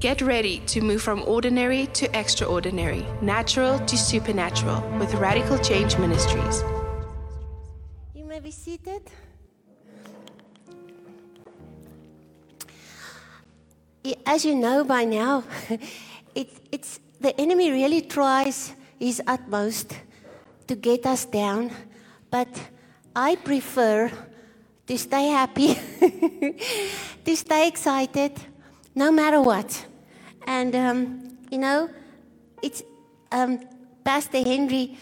Get ready to move from ordinary to extraordinary, natural to supernatural with Radical Change Ministries. You may be seated. As you know by now, it, it's the enemy really tries his utmost to get us down, but I prefer to stay happy, to stay excited, no matter what. And um, you know, it's um, Pastor Henry,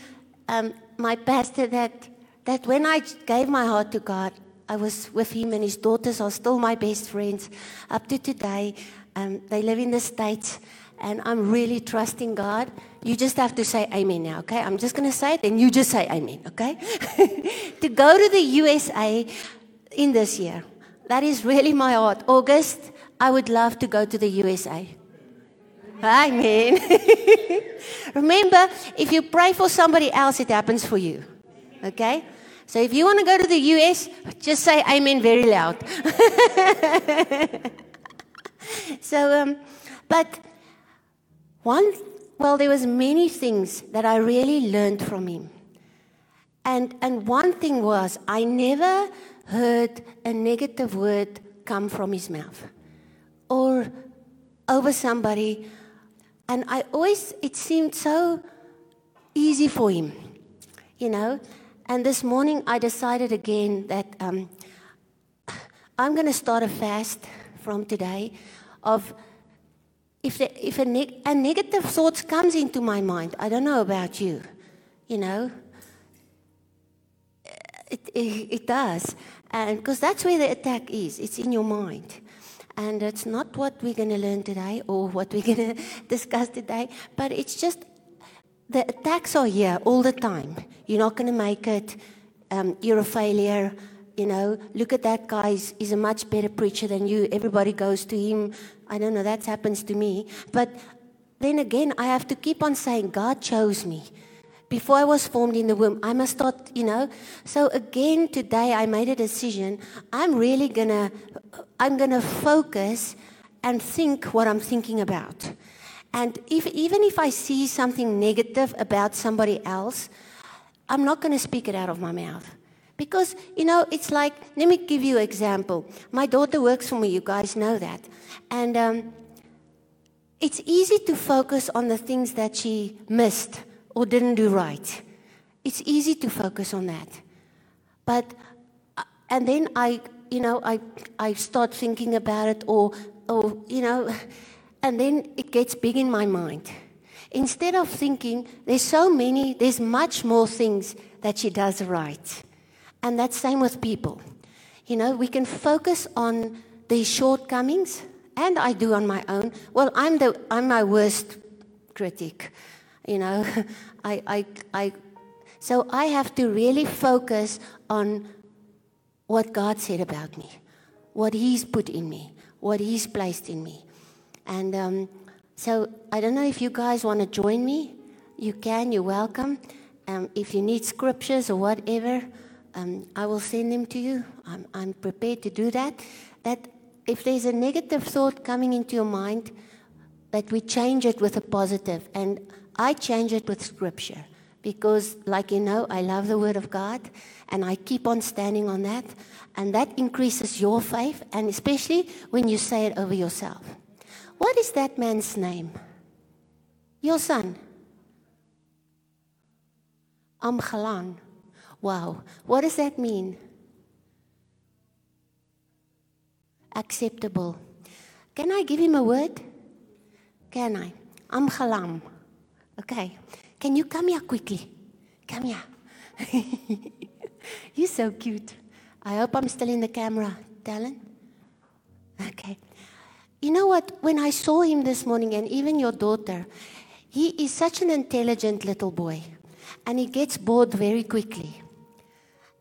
um, my pastor, that that when I gave my heart to God, I was with him, and his daughters are still my best friends up to today. Um, they live in the states, and I'm really trusting God. You just have to say Amen now, okay? I'm just going to say it, and you just say Amen, okay? to go to the USA in this year, that is really my heart. August, I would love to go to the USA. Amen. Remember, if you pray for somebody else, it happens for you. Okay? So if you want to go to the US, just say amen very loud. so, um, but one, well, there was many things that I really learned from him. And, and one thing was, I never heard a negative word come from his mouth or over somebody. And I always, it seemed so easy for him, you know. And this morning I decided again that um, I'm going to start a fast from today of if, the, if a, neg- a negative thought comes into my mind, I don't know about you, you know, it, it, it does. And because that's where the attack is, it's in your mind. And it's not what we're going to learn today or what we're going to discuss today, but it's just the attacks are here all the time. You're not going to make it. Um, you're a failure. You know, look at that guy. He's, he's a much better preacher than you. Everybody goes to him. I don't know. That happens to me. But then again, I have to keep on saying, God chose me. Before I was formed in the womb, I must start, you know. So again, today I made a decision. I'm really gonna, I'm gonna focus and think what I'm thinking about. And if, even if I see something negative about somebody else, I'm not going to speak it out of my mouth. Because, you know, it's like, let me give you an example. My daughter works for me, you guys know that. And um, it's easy to focus on the things that she missed or didn't do right. It's easy to focus on that. But, uh, and then I, you know, I, I start thinking about it or, or, you know, and then it gets big in my mind. Instead of thinking, there's so many, there's much more things that she does right. And that's same with people. You know, we can focus on the shortcomings, and I do on my own. Well, I'm the I'm my worst critic. You know, I I I so I have to really focus on what God said about me, what He's put in me, what He's placed in me. And um, so I don't know if you guys want to join me. You can, you're welcome. Um, if you need scriptures or whatever, um, I will send them to you. I'm, I'm prepared to do that. That if there's a negative thought coming into your mind, that we change it with a positive. And I change it with scripture because, like you know, I love the Word of God and I keep on standing on that. And that increases your faith, and especially when you say it over yourself. What is that man's name? Your son. Amgalan. Wow. What does that mean? Acceptable. Can I give him a word? Can I? Amgalan. Okay. Can you come here quickly? Come here. You're so cute. I hope I'm still in the camera, Talon. Okay. You know what? When I saw him this morning, and even your daughter, he is such an intelligent little boy, and he gets bored very quickly.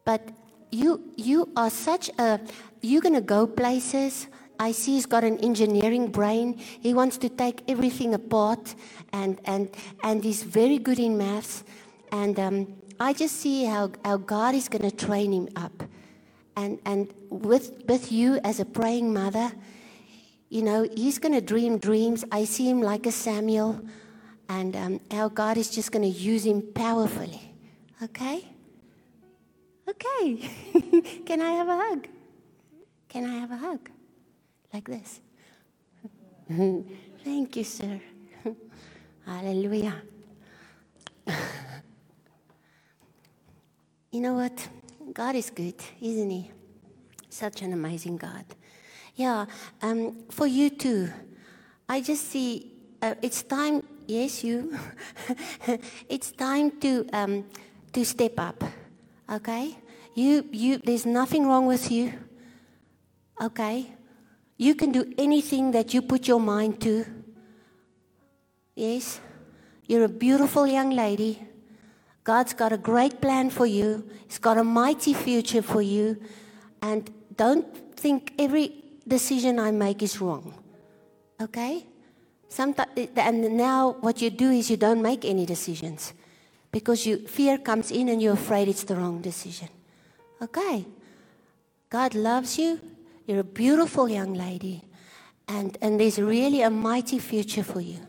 But you, you are such a, you're going to go places. I see he's got an engineering brain. He wants to take everything apart, and, and, and he's very good in maths. And um, I just see how, how God is going to train him up. And, and with, with you as a praying mother, you know, he's going to dream dreams. I see him like a Samuel, and um, our God is just going to use him powerfully. Okay? Okay. Can I have a hug? Can I have a hug? Like this. Thank you, sir. Hallelujah. you know what? God is good, isn't He? Such an amazing God. Yeah, um, for you too. I just see uh, it's time. Yes, you. it's time to um, to step up. Okay, you you. There's nothing wrong with you. Okay, you can do anything that you put your mind to. Yes, you're a beautiful young lady. God's got a great plan for you. He's got a mighty future for you. And don't think every decision I make is wrong. Okay? Sometimes, eh, and now what you do is you don't make any decisions because you, fear comes in and you're afraid it's the wrong decision. Okay? God loves you. You're a beautiful young lady. And, and there's really a mighty future for you.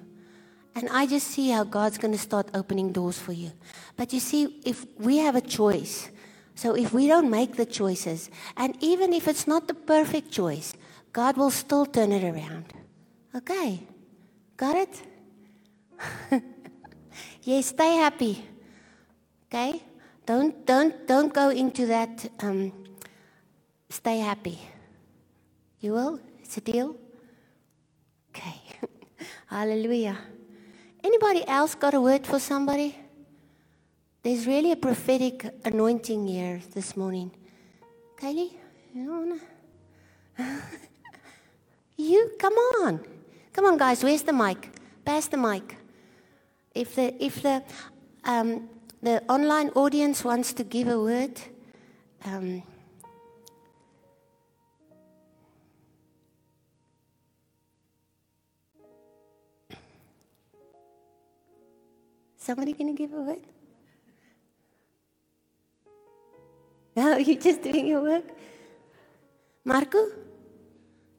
And I just see how God's going to start opening doors for you. But you see, if we have a choice, so if we don't make the choices, and even if it's not the perfect choice, God will still turn it around. Okay? Got it? yes, stay happy. Okay? Don't, don't, don't go into that. Um, stay happy. You will? It's a deal? Okay. Hallelujah. Anybody else got a word for somebody? There's really a prophetic anointing here this morning. Kylie, you wanna? you come on, come on, guys. Where's the mic? Pass the mic. If the if the um, the online audience wants to give a word. Um, Somebody gonna give a word? No, you're just doing your work. Marco,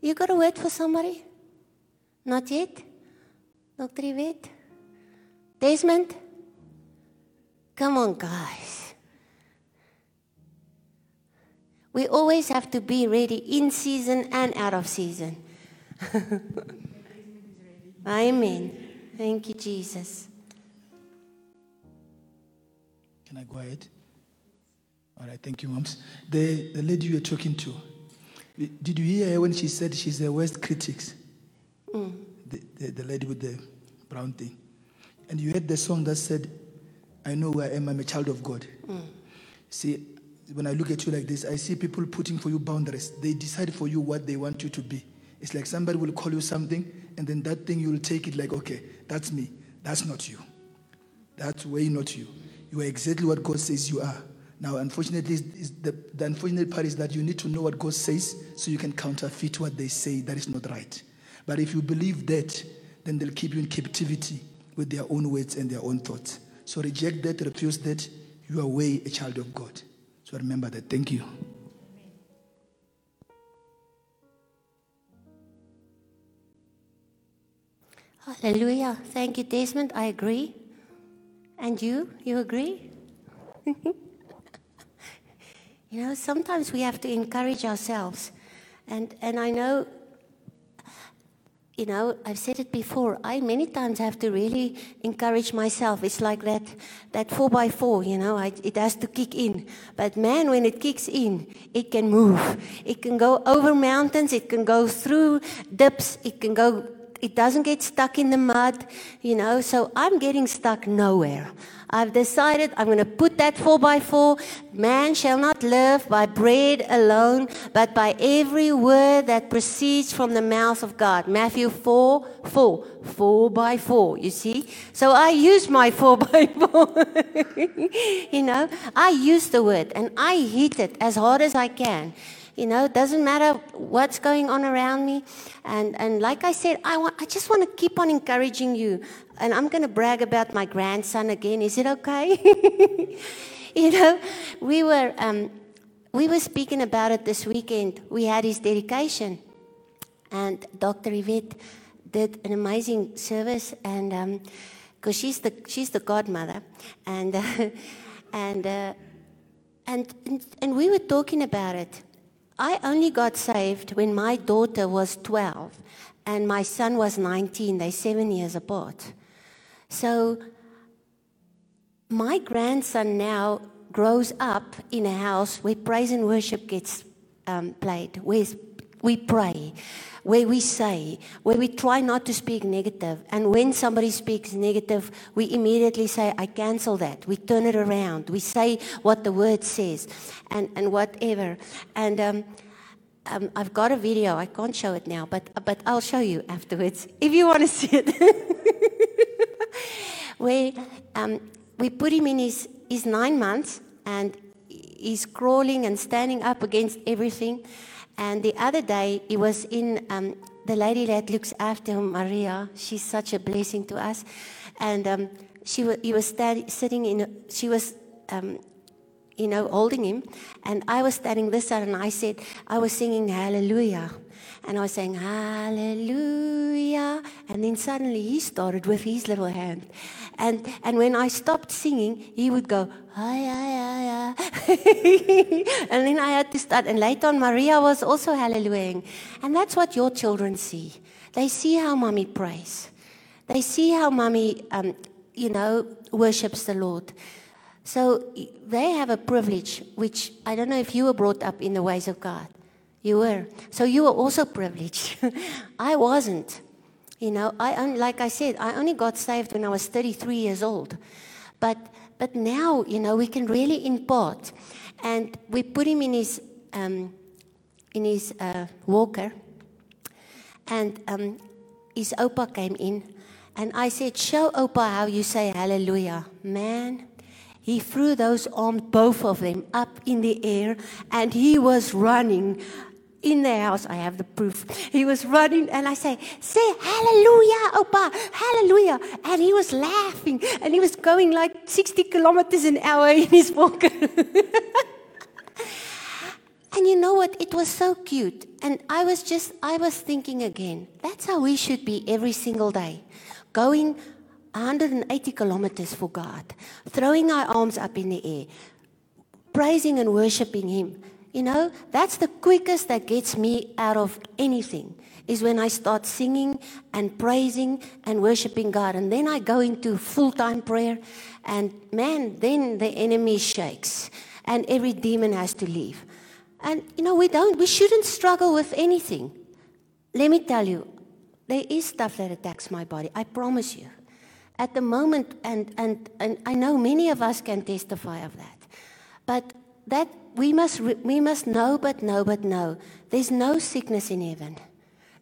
you got a word for somebody? Not yet? Dr. Yvette? Desmond? Come on, guys. We always have to be ready in season and out of season. Amen. Thank you, Jesus. Can I go ahead? All right, thank you, moms. The, the lady you were talking to, did you hear when she said she's a worst critic? Mm. The, the, the, lady with the brown thing. And you heard the song that said, I know where I am, I'm a child of God. Mm. See, when I look at you like this, I see people putting for you boundaries. They decide for you what they want you to be. It's like somebody will call you something, and then that thing you will take it like, okay, that's me. That's not you. That's way not you. You are exactly what God says you are. Now, unfortunately, the, the unfortunate part is that you need to know what God says so you can counterfeit what they say that is not right. But if you believe that, then they'll keep you in captivity with their own words and their own thoughts. So reject that, refuse that. You are way a child of God. So remember that. Thank you. Hallelujah. Thank you, Desmond. I agree. And you? You agree? you know, sometimes we have to encourage ourselves. And, and I know, you know, I've said it before, I many times have to really encourage myself. It's like that, that 4 by 4 you know, I, it has to kick in. But man, when it kicks in, it can move. It can go over mountains, it can go through dips, it can go it doesn't get stuck in the mud, you know. So I'm getting stuck nowhere. I've decided I'm going to put that four by four. Man shall not live by bread alone, but by every word that proceeds from the mouth of God. Matthew 4 4. Four by four, you see? So I use my four by four. you know, I use the word and I hit it as hard as I can. You know, it doesn't matter what's going on around me. And, and like I said, I, want, I just want to keep on encouraging you. And I'm going to brag about my grandson again. Is it okay? you know, we were, um, we were speaking about it this weekend. We had his dedication. And Dr. Yvette did an amazing service, and because she's the she's the godmother, and uh, and, uh, and and and we were talking about it. I only got saved when my daughter was 12 and my son was 19. They're seven years apart. So my grandson now grows up in a house where praise and worship gets um, played, where we pray, where we say, where we try not to speak negative. And when somebody speaks negative, we immediately say, I cancel that. We turn it around. We say what the word says and, and whatever. And um, um, I've got a video. I can't show it now, but, but I'll show you afterwards if you want to see it. where um, we put him in his, his nine months and he's crawling and standing up against everything. And the other day, he was in um, the lady that looks after Maria. She's such a blessing to us. And um, she was, he was stand, sitting in, she was, um, you know, holding him. And I was standing this side, and I said, I was singing Hallelujah. And I was saying, Hallelujah. And then suddenly he started with his little hand. And, and when I stopped singing, he would go, hi, hi, hi, and then I had to start. And later on, Maria was also hallelujahing. And that's what your children see. They see how mommy prays. They see how mommy, um, you know, worships the Lord. So they have a privilege, which I don't know if you were brought up in the ways of God. You were. So you were also privileged. I wasn't. You know, I like I said, I only got saved when I was 33 years old. But but now, you know, we can really impart. And we put him in his um, in his uh, walker. And um, his opa came in. And I said, Show opa how you say hallelujah. Man, he threw those arms, both of them, up in the air, and he was running in the house. I have the proof. He was running, and I say, Say hallelujah, Opa, hallelujah. And he was laughing, and he was going like 60 kilometers an hour in his walker. and you know what? It was so cute. And I was just, I was thinking again, that's how we should be every single day. Going 180 kilometers for God, throwing our arms up in the air, praising and worshiping Him you know, that's the quickest that gets me out of anything is when I start singing and praising and worshiping God. And then I go into full time prayer, and man, then the enemy shakes and every demon has to leave. And you know, we don't, we shouldn't struggle with anything. Let me tell you, there is stuff that attacks my body, I promise you. At the moment, and, and, and I know many of us can testify of that. But that we must, we must know, but know, but know. There's no sickness in heaven.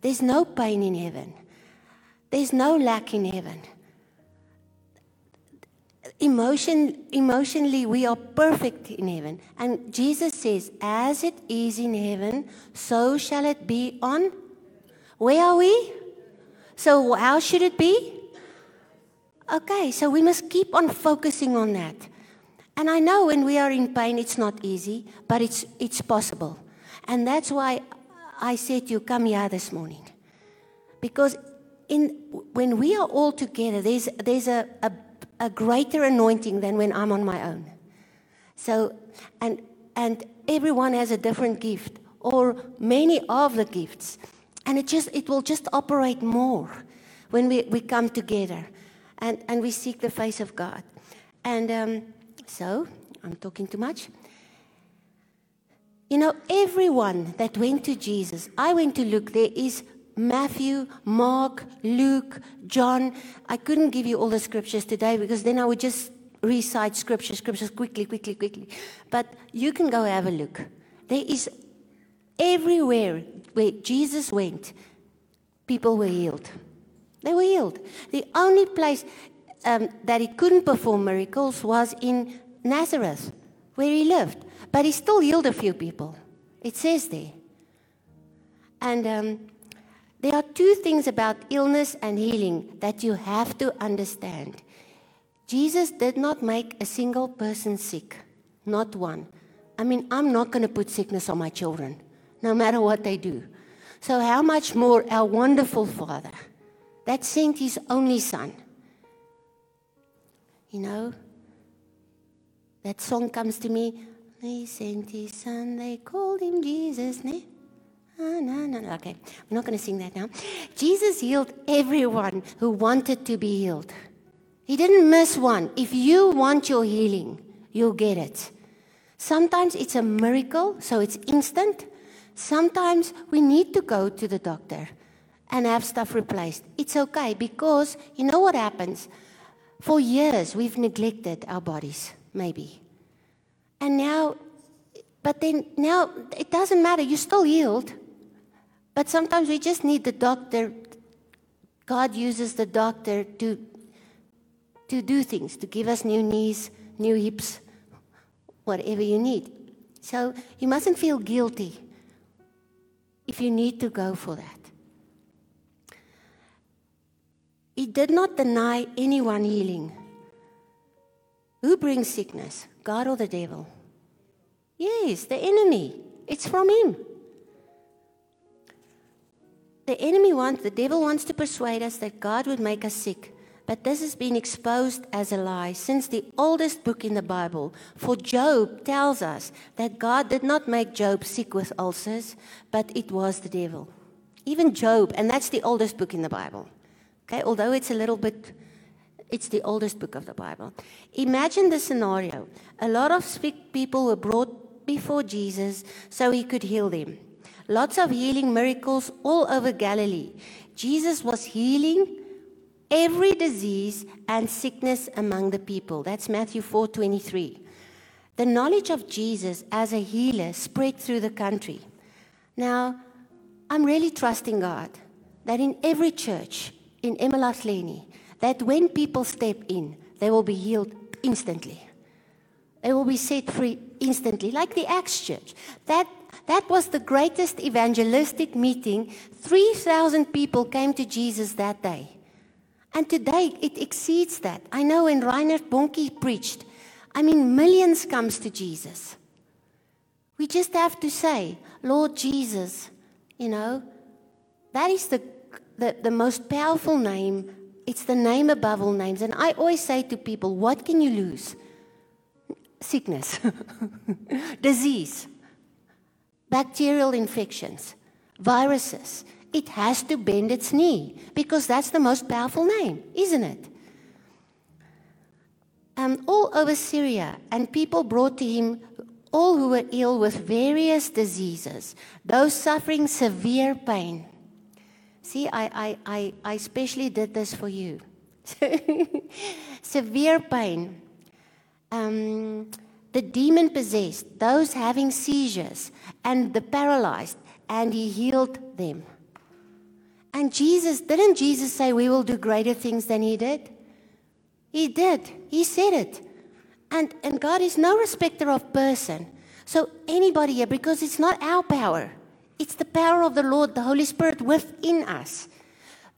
There's no pain in heaven. There's no lack in heaven. Emotion, emotionally, we are perfect in heaven. And Jesus says, as it is in heaven, so shall it be on. Where are we? So, how should it be? Okay, so we must keep on focusing on that. And I know when we are in pain, it's not easy, but it's, it's possible. And that's why I said to you, come here this morning. Because in, when we are all together, there's, there's a, a, a greater anointing than when I'm on my own. So, and, and everyone has a different gift or many of the gifts. And it just, it will just operate more when we, we come together and, and we seek the face of God. And, um, so, I'm talking too much. You know, everyone that went to Jesus, I went to Luke, there is Matthew, Mark, Luke, John. I couldn't give you all the scriptures today because then I would just recite scriptures, scriptures quickly, quickly, quickly. But you can go have a look. There is everywhere where Jesus went, people were healed. They were healed. The only place, um, that he couldn't perform miracles was in Nazareth, where he lived. But he still healed a few people. It says there. And um, there are two things about illness and healing that you have to understand. Jesus did not make a single person sick, not one. I mean, I'm not going to put sickness on my children, no matter what they do. So, how much more our wonderful Father that sent His only Son? You know, that song comes to me. They sent His Son, they called Him Jesus. Ne? Ah, no, no, no. Okay, I'm not going to sing that now. Jesus healed everyone who wanted to be healed. He didn't miss one. If you want your healing, you'll get it. Sometimes it's a miracle, so it's instant. Sometimes we need to go to the doctor and have stuff replaced. It's okay because you know what happens? For years, we've neglected our bodies, maybe. And now, but then now it doesn't matter, you're still healed. But sometimes we just need the doctor. God uses the doctor to, to do things, to give us new knees, new hips, whatever you need. So you mustn't feel guilty if you need to go for that. He did not deny anyone healing. Who brings sickness? God or the devil? Yes, the enemy. It's from him. The enemy wants, the devil wants to persuade us that God would make us sick. But this has been exposed as a lie since the oldest book in the Bible. For Job tells us that God did not make Job sick with ulcers, but it was the devil. Even Job, and that's the oldest book in the Bible. Okay, although it's a little bit, it's the oldest book of the Bible. Imagine the scenario. A lot of sick people were brought before Jesus so he could heal them. Lots of healing miracles all over Galilee. Jesus was healing every disease and sickness among the people. That's Matthew 4:23. The knowledge of Jesus as a healer spread through the country. Now, I'm really trusting God that in every church in Emalahleni, that when people step in, they will be healed instantly. They will be set free instantly, like the Acts church. That, that was the greatest evangelistic meeting. 3,000 people came to Jesus that day. And today it exceeds that. I know when Reinhard Bonnke preached, I mean, millions comes to Jesus. We just have to say, Lord Jesus, you know, that is the, the, the most powerful name. It's the name above all names. And I always say to people, what can you lose? Sickness, disease, bacterial infections, viruses it has to bend its knee because that's the most powerful name, isn't it? Um, all over Syria, and people brought to him all who were ill with various diseases, those suffering severe pain. See, I, I, I, I especially did this for you. severe pain. Um, the demon possessed, those having seizures, and the paralyzed, and he healed them. And Jesus, didn't Jesus say we will do greater things than he did? He did. He said it. And, and God is no respecter of person. So anybody here, because it's not our power, it's the power of the Lord, the Holy Spirit within us.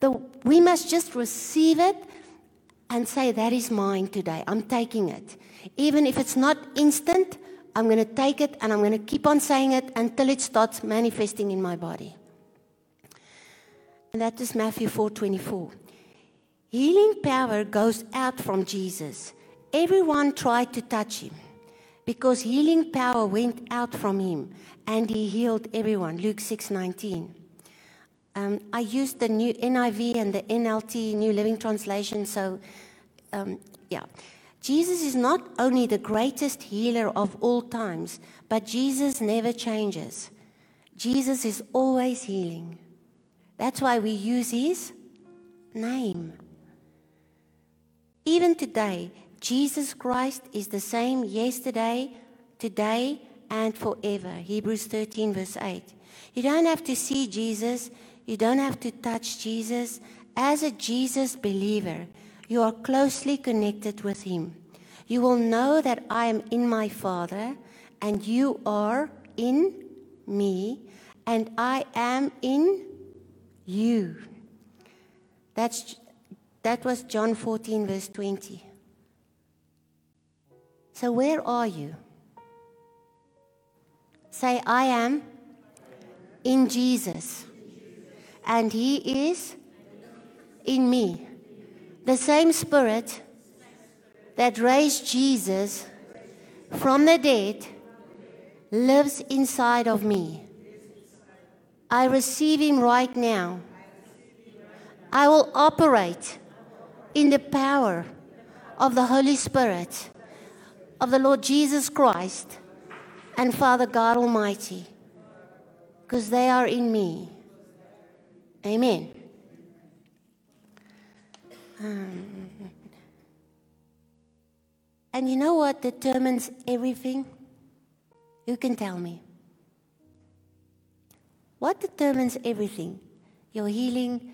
The, we must just receive it and say, That is mine today. I'm taking it. Even if it's not instant, I'm going to take it and I'm going to keep on saying it until it starts manifesting in my body. And that is Matthew 4:24. Healing power goes out from Jesus. Everyone tried to touch him because healing power went out from him and he healed everyone. Luke 6:19. Um, I used the new NIV and the NLT, New Living Translation. So, um, yeah. Jesus is not only the greatest healer of all times, but Jesus never changes. Jesus is always healing. That's why we use his name. Even today, Jesus Christ is the same yesterday, today, and forever. Hebrews 13, verse 8. You don't have to see Jesus, you don't have to touch Jesus. As a Jesus believer, you are closely connected with him. You will know that I am in my Father, and you are in me, and I am in you. That's, that was John 14, verse 20. So, where are you? Say, I am in Jesus. and He is in me. The same Spirit that raised Jesus from the dead lives inside of me. I receive Him right now. I will operate in the power of the Holy Spirit, of the Lord Jesus Christ, and Father God Almighty, because they are in me. Amen. Um, and you know what determines everything? Who can tell me? What determines everything? Your healing,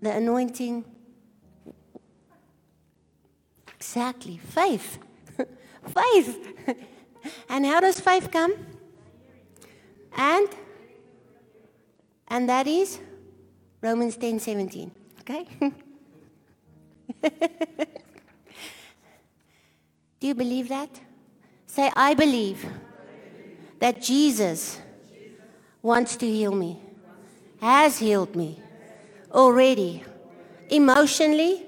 the anointing. Exactly. Faith. faith. and how does faith come? And and that is Romans 10 17. Okay? Do you believe that? Say, I believe that Jesus wants to heal me, has healed me already, emotionally,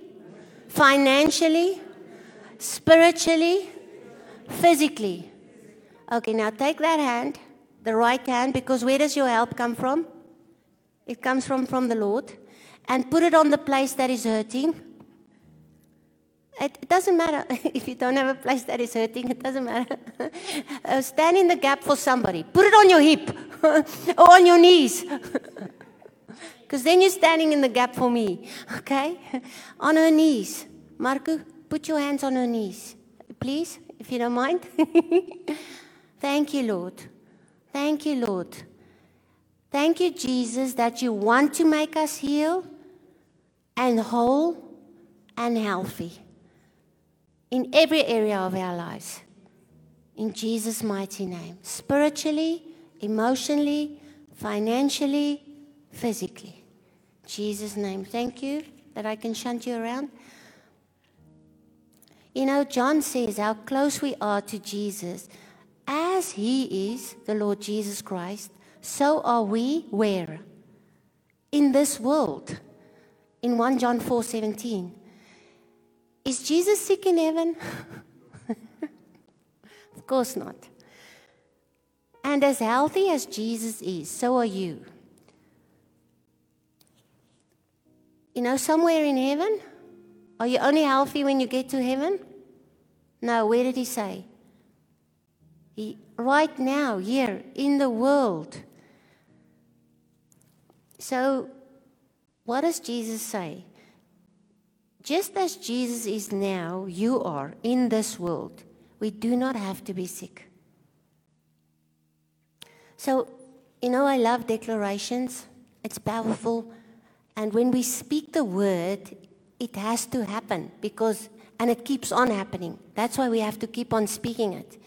financially, spiritually, physically. Okay, now take that hand, the right hand, because where does your help come from? It comes from, from the Lord. And put it on the place that is hurting. It, it doesn't matter if you don't have a place that is hurting, it doesn't matter. uh, stand in the gap for somebody. Put it on your hip or on your knees. Because then you're standing in the gap for me. Okay? on her knees. Marco, put your hands on her knees. Please, if you don't mind. Thank you, Lord. Thank you, Lord. Thank you, Jesus, that you want to make us heal and whole and healthy in every area of our lives. In Jesus' mighty name. Spiritually, emotionally, financially, physically. Jesus' name. Thank you that I can shunt you around. You know, John says how close we are to Jesus. As he is, the Lord Jesus Christ, so are we where? In this world. In 1 John 4 17. Is Jesus sick in heaven? of course not. And as healthy as Jesus is, so are you. You know, somewhere in heaven, are you only healthy when you get to heaven? No, where did he say? Right now, here in the world, so, what does Jesus say? Just as Jesus is now, you are in this world. We do not have to be sick. So, you know, I love declarations, it's powerful. And when we speak the word, it has to happen because, and it keeps on happening. That's why we have to keep on speaking it.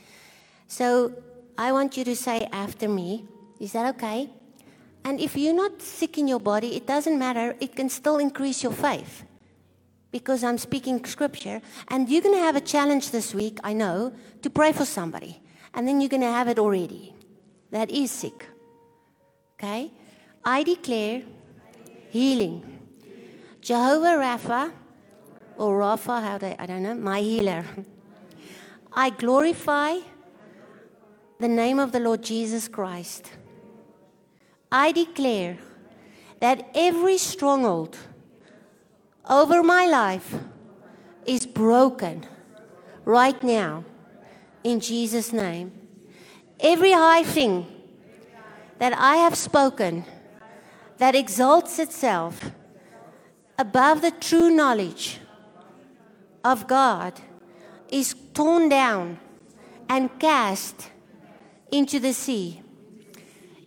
So, I want you to say after me, is that okay? And if you're not sick in your body, it doesn't matter. It can still increase your faith because I'm speaking scripture. And you're going to have a challenge this week, I know, to pray for somebody. And then you're going to have it already that is sick. Okay? I declare healing. Jehovah Rapha, or Rapha, how they, I don't know, my healer. I glorify the name of the Lord Jesus Christ. I declare that every stronghold over my life is broken right now in Jesus' name. Every high thing that I have spoken that exalts itself above the true knowledge of God is torn down and cast into the sea.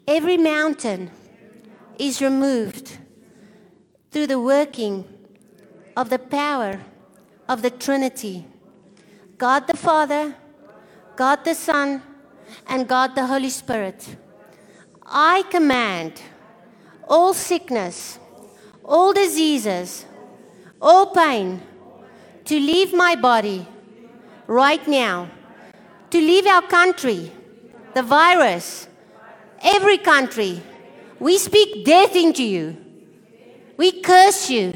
Every mountain is removed through the working of the power of the Trinity God the Father, God the Son, and God the Holy Spirit. I command all sickness, all diseases, all pain to leave my body right now, to leave our country, the virus, every country We speak death into you. We curse you.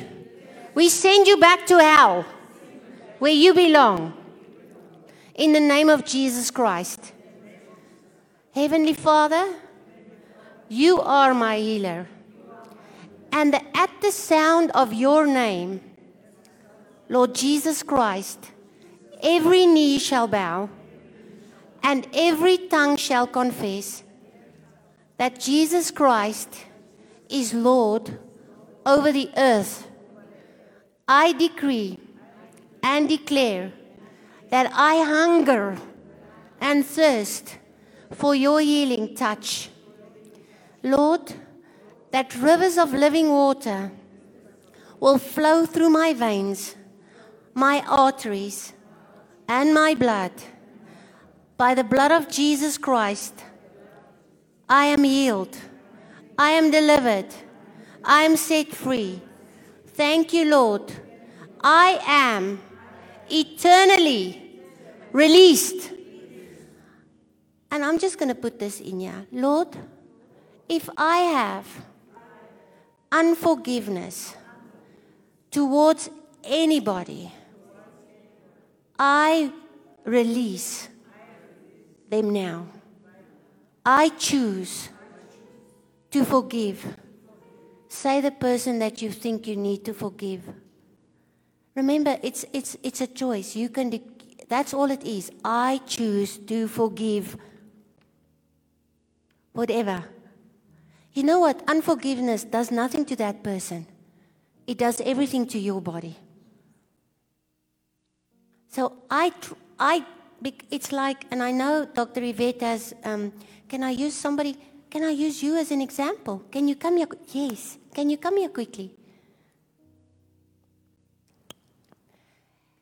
We send you back to hell where you belong. In the name of Jesus Christ. Heavenly Father, you are my healer. And at the sound of your name, Lord Jesus Christ, every knee shall bow and every tongue shall confess that Jesus Christ is Lord over the earth. I decree and declare that I hunger and thirst for your healing touch. Lord, that rivers of living water will flow through my veins, my arteries, and my blood. By the blood of Jesus Christ, I am healed. I am delivered. I am set free. Thank you, Lord. I am eternally released. And I'm just going to put this in here. Lord, if I have unforgiveness towards anybody, I release them now. I choose to forgive. Say the person that you think you need to forgive. Remember, it's, it's, it's a choice. You can de- that's all it is. I choose to forgive. Whatever. You know what? Unforgiveness does nothing to that person, it does everything to your body. So I, I, it's like, and I know Dr. Yvette has, um, can I use somebody, can I use you as an example? Can you come here? Yes. Can you come here quickly?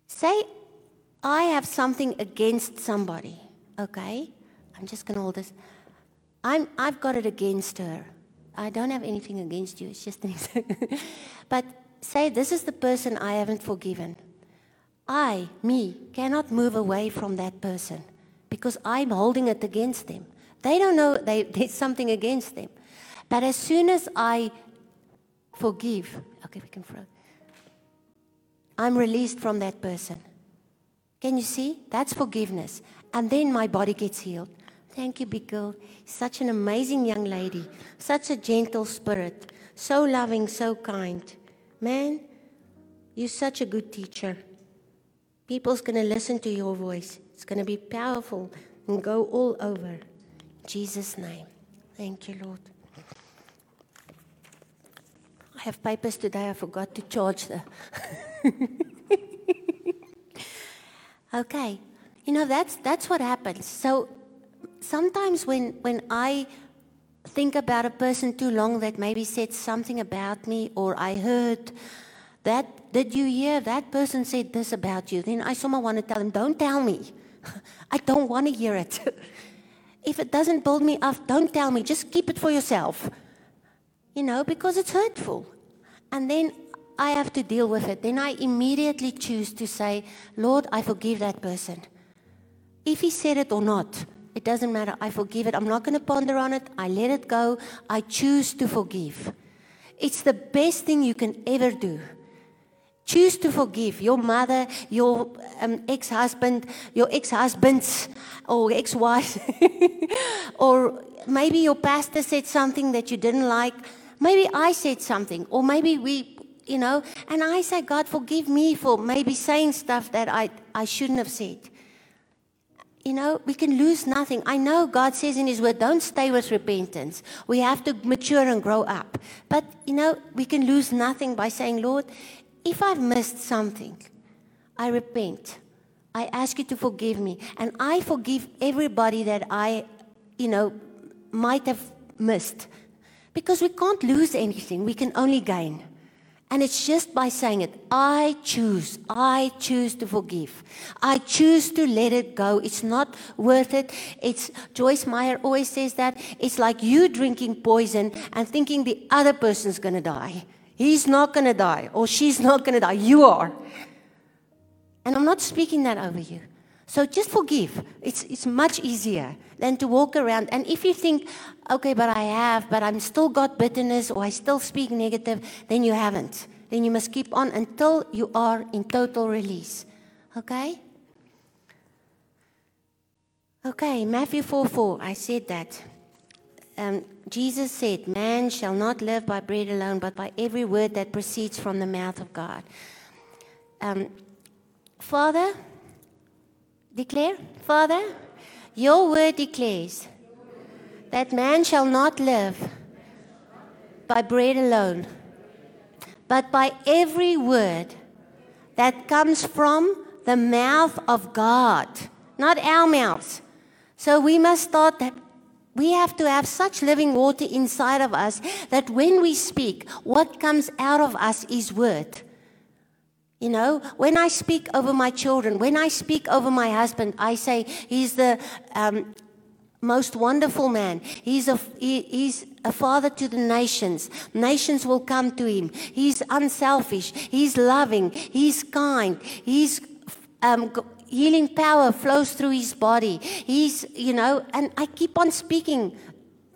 Say, I have something against somebody, okay? I'm just going to hold this. I'm, I've got it against her. I don't have anything against you. It's just an example. but say, this is the person I haven't forgiven. I, me, cannot move away from that person because I'm holding it against them. They don't know they, there's something against them. But as soon as I forgive, okay, we can throw. I'm released from that person. Can you see? That's forgiveness. And then my body gets healed. Thank you, big girl. Such an amazing young lady. Such a gentle spirit. So loving, so kind. Man, you're such a good teacher. People's going to listen to your voice. It's going to be powerful and go all over. In Jesus' name. Thank you, Lord. I have papers today. I forgot to charge them. okay. You know, that's, that's what happens. So sometimes when, when I think about a person too long that maybe said something about me or I heard that, did you hear that person said this about you? Then I somehow want to tell them, don't tell me. I don't want to hear it. if it doesn't build me up, don't tell me. Just keep it for yourself. You know, because it's hurtful. And then I have to deal with it. Then I immediately choose to say, Lord, I forgive that person. If he said it or not, it doesn't matter. I forgive it. I'm not going to ponder on it. I let it go. I choose to forgive. It's the best thing you can ever do. Choose to forgive your mother, your um, ex husband, your ex husbands, or ex wife. or maybe your pastor said something that you didn't like. Maybe I said something, or maybe we, you know, and I say, God, forgive me for maybe saying stuff that I, I shouldn't have said. You know, we can lose nothing. I know God says in His Word, don't stay with repentance. We have to mature and grow up. But, you know, we can lose nothing by saying, Lord, if I've missed something, I repent. I ask you to forgive me. And I forgive everybody that I, you know, might have missed. Because we can't lose anything, we can only gain. And it's just by saying it I choose, I choose to forgive. I choose to let it go. It's not worth it. It's Joyce Meyer always says that it's like you drinking poison and thinking the other person's going to die. He's not going to die, or she's not going to die. You are. And I'm not speaking that over you. So just forgive. It's, it's much easier than to walk around. And if you think, okay, but I have, but I'm still got bitterness or I still speak negative, then you haven't. Then you must keep on until you are in total release. Okay? Okay, Matthew 4 4, I said that. Um, Jesus said, Man shall not live by bread alone, but by every word that proceeds from the mouth of God. Um, Father, declare, Father, your word declares that man shall not live by bread alone, but by every word that comes from the mouth of God, not our mouths. So we must start that we have to have such living water inside of us that when we speak, what comes out of us is word. You know, when I speak over my children, when I speak over my husband, I say he's the um, most wonderful man. He's a, he, he's a father to the nations. Nations will come to him. He's unselfish. He's loving. He's kind. He's um, healing power flows through his body. He's, you know, and I keep on speaking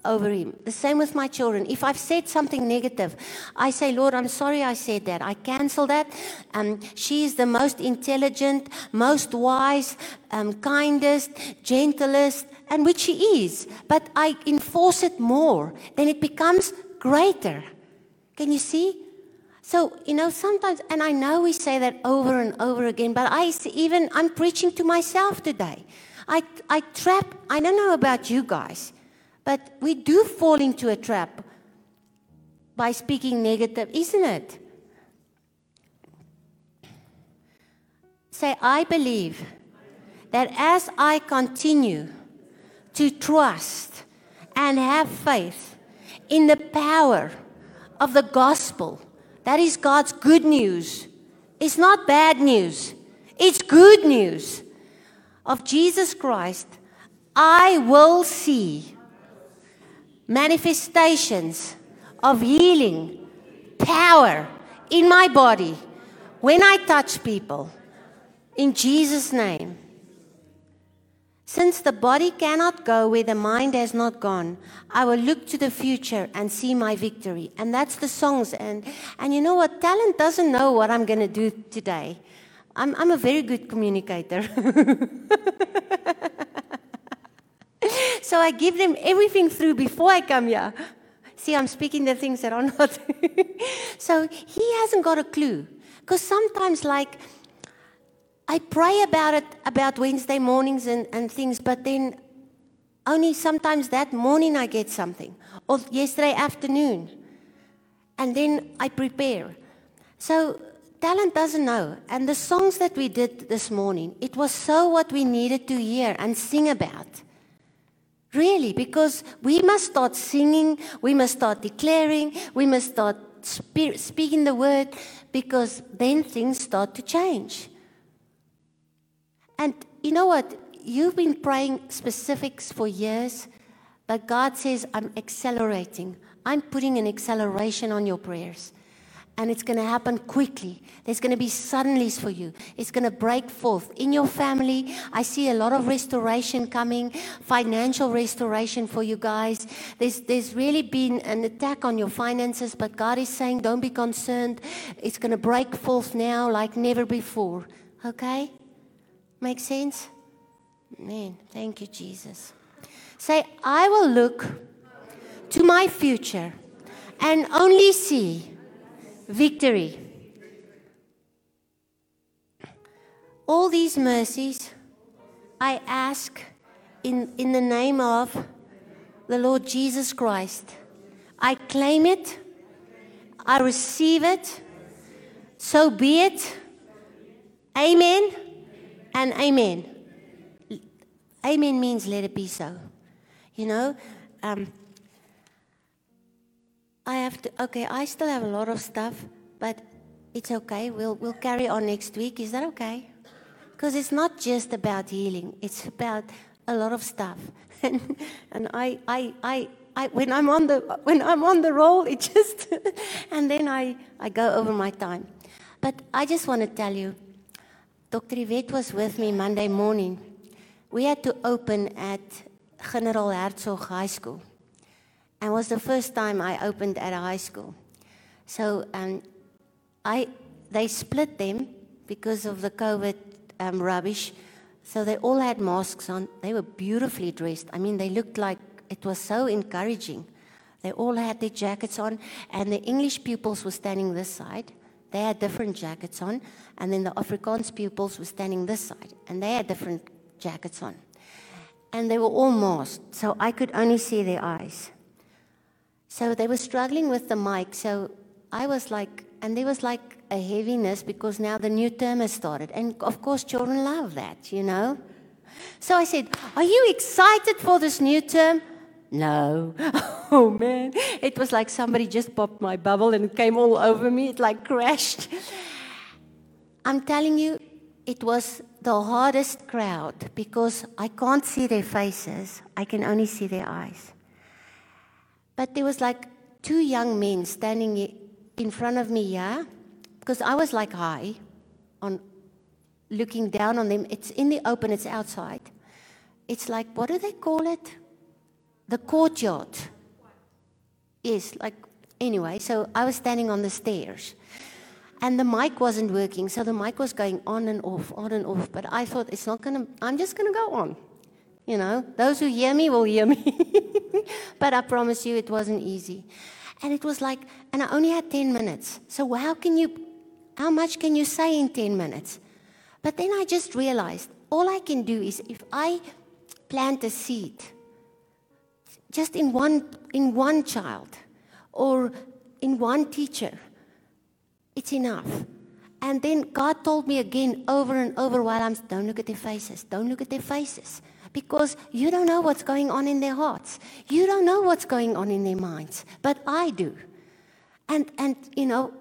over him. The same with my children. If I've said something negative, I say, Lord, I'm sorry I said that. I cancel that. Um, she is the most intelligent, most wise, um, kindest, gentlest, and which she is. But I enforce it more, then it becomes greater. Can you see? So, you know, sometimes, and I know we say that over and over again, but I even, I'm preaching to myself today. I, I trap, I don't know about you guys, but we do fall into a trap by speaking negative, isn't it? Say, I believe that as I continue to trust and have faith in the power of the gospel, that is God's good news. It's not bad news, it's good news of Jesus Christ. I will see manifestations of healing, power in my body when I touch people. In Jesus' name. Since the body cannot go where the mind has not gone, I will look to the future and see my victory. And that's the songs. And, and you know what? Talent doesn't know what I'm going to do today. I'm, I'm a very good communicator. so I give them everything through before I come here. See, I'm speaking the things that are not. so he hasn't got a clue. Because sometimes, like, I pray about it about Wednesday mornings and, and things, but then only sometimes that morning I get something, or yesterday afternoon. And then I prepare. So talent doesn't know. And the songs that we did this morning, it was so what we needed to hear and sing about. Really, because we must start singing, we must start declaring, we must start spe- speaking the word, because then things start to change. And you know what? You've been praying specifics for years, but God says, I'm accelerating. I'm putting an acceleration on your prayers. And it's going to happen quickly. There's going to be suddenlies for you. It's going to break forth. In your family, I see a lot of restoration coming, financial restoration for you guys. There's, there's really been an attack on your finances, but God is saying, don't be concerned. It's going to break forth now like never before. Okay? Make sense? Amen. thank you, Jesus. Say, I will look to my future and only see victory. All these mercies I ask in, in the name of the Lord Jesus Christ. I claim it, I receive it, so be it. Amen and amen. Amen means let it be so. You know, um, I have to, okay, I still have a lot of stuff, but it's okay. We'll, we'll carry on next week. Is that okay? Because it's not just about healing, it's about a lot of stuff. and, and I, I, I, I, when I'm on the when I'm on the roll, it just and then I, I go over my time. But I just want to tell you, Dr. Yvette was with me Monday morning. We had to open at General Hertzog High School. And it was the first time I opened at a high school. So um, I, they split them because of the COVID um, rubbish. So they all had masks on. They were beautifully dressed. I mean, they looked like it was so encouraging. They all had their jackets on, and the English pupils were standing this side. They had different jackets on, and then the Afrikaans pupils were standing this side, and they had different jackets on. And they were all masked, so I could only see their eyes. So they were struggling with the mic, so I was like, and there was like a heaviness because now the new term has started. And of course, children love that, you know? So I said, Are you excited for this new term? No. Oh man. It was like somebody just popped my bubble and it came all over me. It like crashed. I'm telling you, it was the hardest crowd because I can't see their faces, I can only see their eyes. But there was like two young men standing in front of me, yeah? Because I was like high on looking down on them. It's in the open, it's outside. It's like, what do they call it? The courtyard. Yes, like, anyway, so I was standing on the stairs. And the mic wasn't working, so the mic was going on and off, on and off. But I thought, it's not going to, I'm just going to go on. You know, those who hear me will hear me. but I promise you, it wasn't easy. And it was like, and I only had 10 minutes. So how can you, how much can you say in 10 minutes? But then I just realized all I can do is if I plant a seed just in one, in one child or in one teacher, it's enough. And then God told me again over and over while I'm, don't look at their faces, don't look at their faces. Because you don't know what's going on in their hearts. You don't know what's going on in their minds. But I do. And, and you know,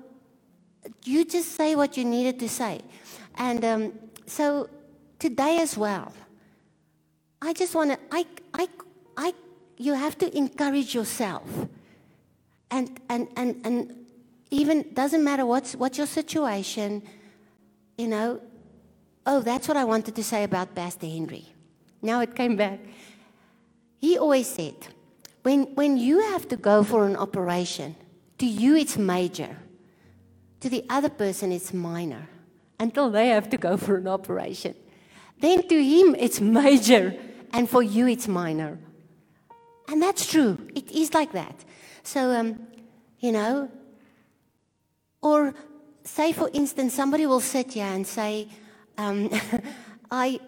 you just say what you needed to say. And um, so today as well, I just want to, I, I, I, you have to encourage yourself. And, and, and, and even, doesn't matter what's, what's your situation, you know, oh, that's what I wanted to say about Pastor Henry. Now it came back. He always said, when, when you have to go for an operation, to you it's major, to the other person it's minor until they have to go for an operation. Then to him, it's major, and for you, it's minor. And that's true. It is like that. So, um, you know, or say, for instance, somebody will sit here and say, um, I,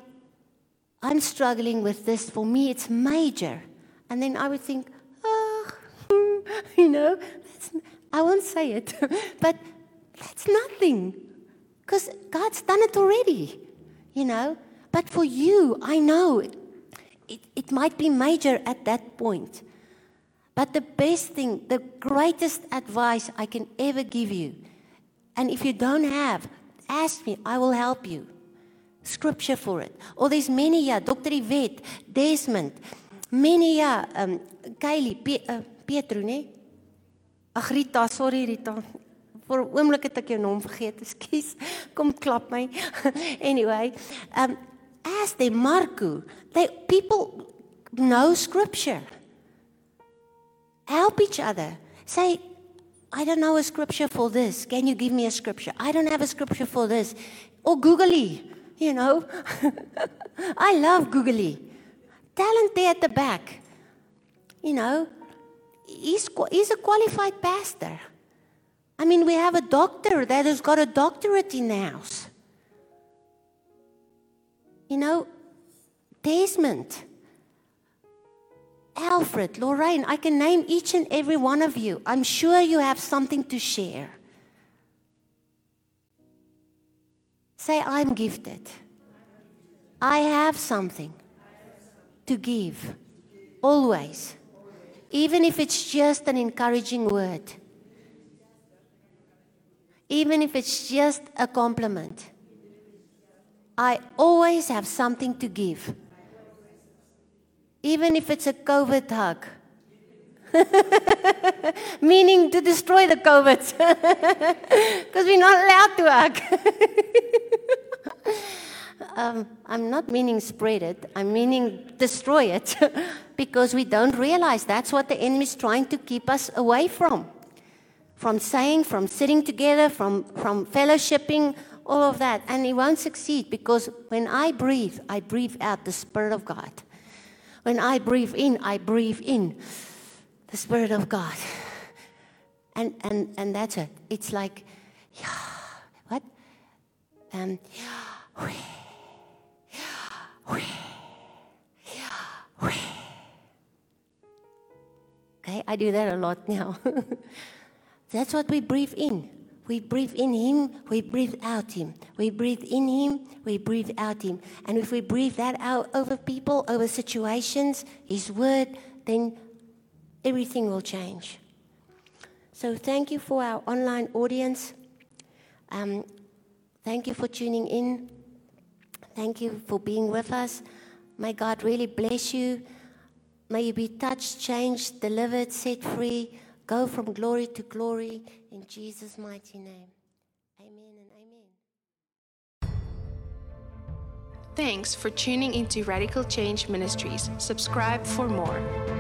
I'm struggling with this. For me, it's major. And then I would think, oh, you know, I won't say it, but that's nothing. Because God's done it already, you know. But for you, I know it, it might be major at that point. But the best thing, the greatest advice I can ever give you, and if you don't have, ask me, I will help you. Scripture for it. Or there's many, yeah, Dr. Yvette, Desmond, many, yeah, um, Kylie, Pe uh, Pietro, ne? Ag Rita, sorry Rita, Vir 'n oomblik het ek jou naam vergeet. Ekskuus. Kom klap my. anyway, um they Marco, they people know scripture. Help each other. Say, I don't know a scripture for this. Can you give me a scripture? I don't have a scripture for this. Or googly, you know. I love googly. Talent there at the back. You know, he's, he's a qualified pastor. I mean, we have a doctor that has got a doctorate in the house. You know, Desmond, Alfred, Lorraine, I can name each and every one of you. I'm sure you have something to share. Say, I'm gifted. I have something to give. Always. Even if it's just an encouraging word even if it's just a compliment. I always have something to give, even if it's a COVID hug. Meaning to destroy the COVID, because we're not allowed to hug. um, I'm not meaning spread it, I'm meaning destroy it because we don't realize that's what the enemy is trying to keep us away from. From saying, from sitting together, from, from fellowshipping, all of that. And he won't succeed because when I breathe, I breathe out the Spirit of God. When I breathe in, I breathe in the Spirit of God. And, and, and that's it. It's like, yeah, what? Um, yeah, Okay, I do that a lot now. That's what we breathe in. We breathe in Him, we breathe out Him. We breathe in Him, we breathe out Him. And if we breathe that out over people, over situations, His Word, then everything will change. So thank you for our online audience. Um, thank you for tuning in. Thank you for being with us. May God really bless you. May you be touched, changed, delivered, set free, go from glory to glory in Jesus' mighty name. Amen and amen. Thanks for tuning into Radical Change Ministries. Subscribe for more.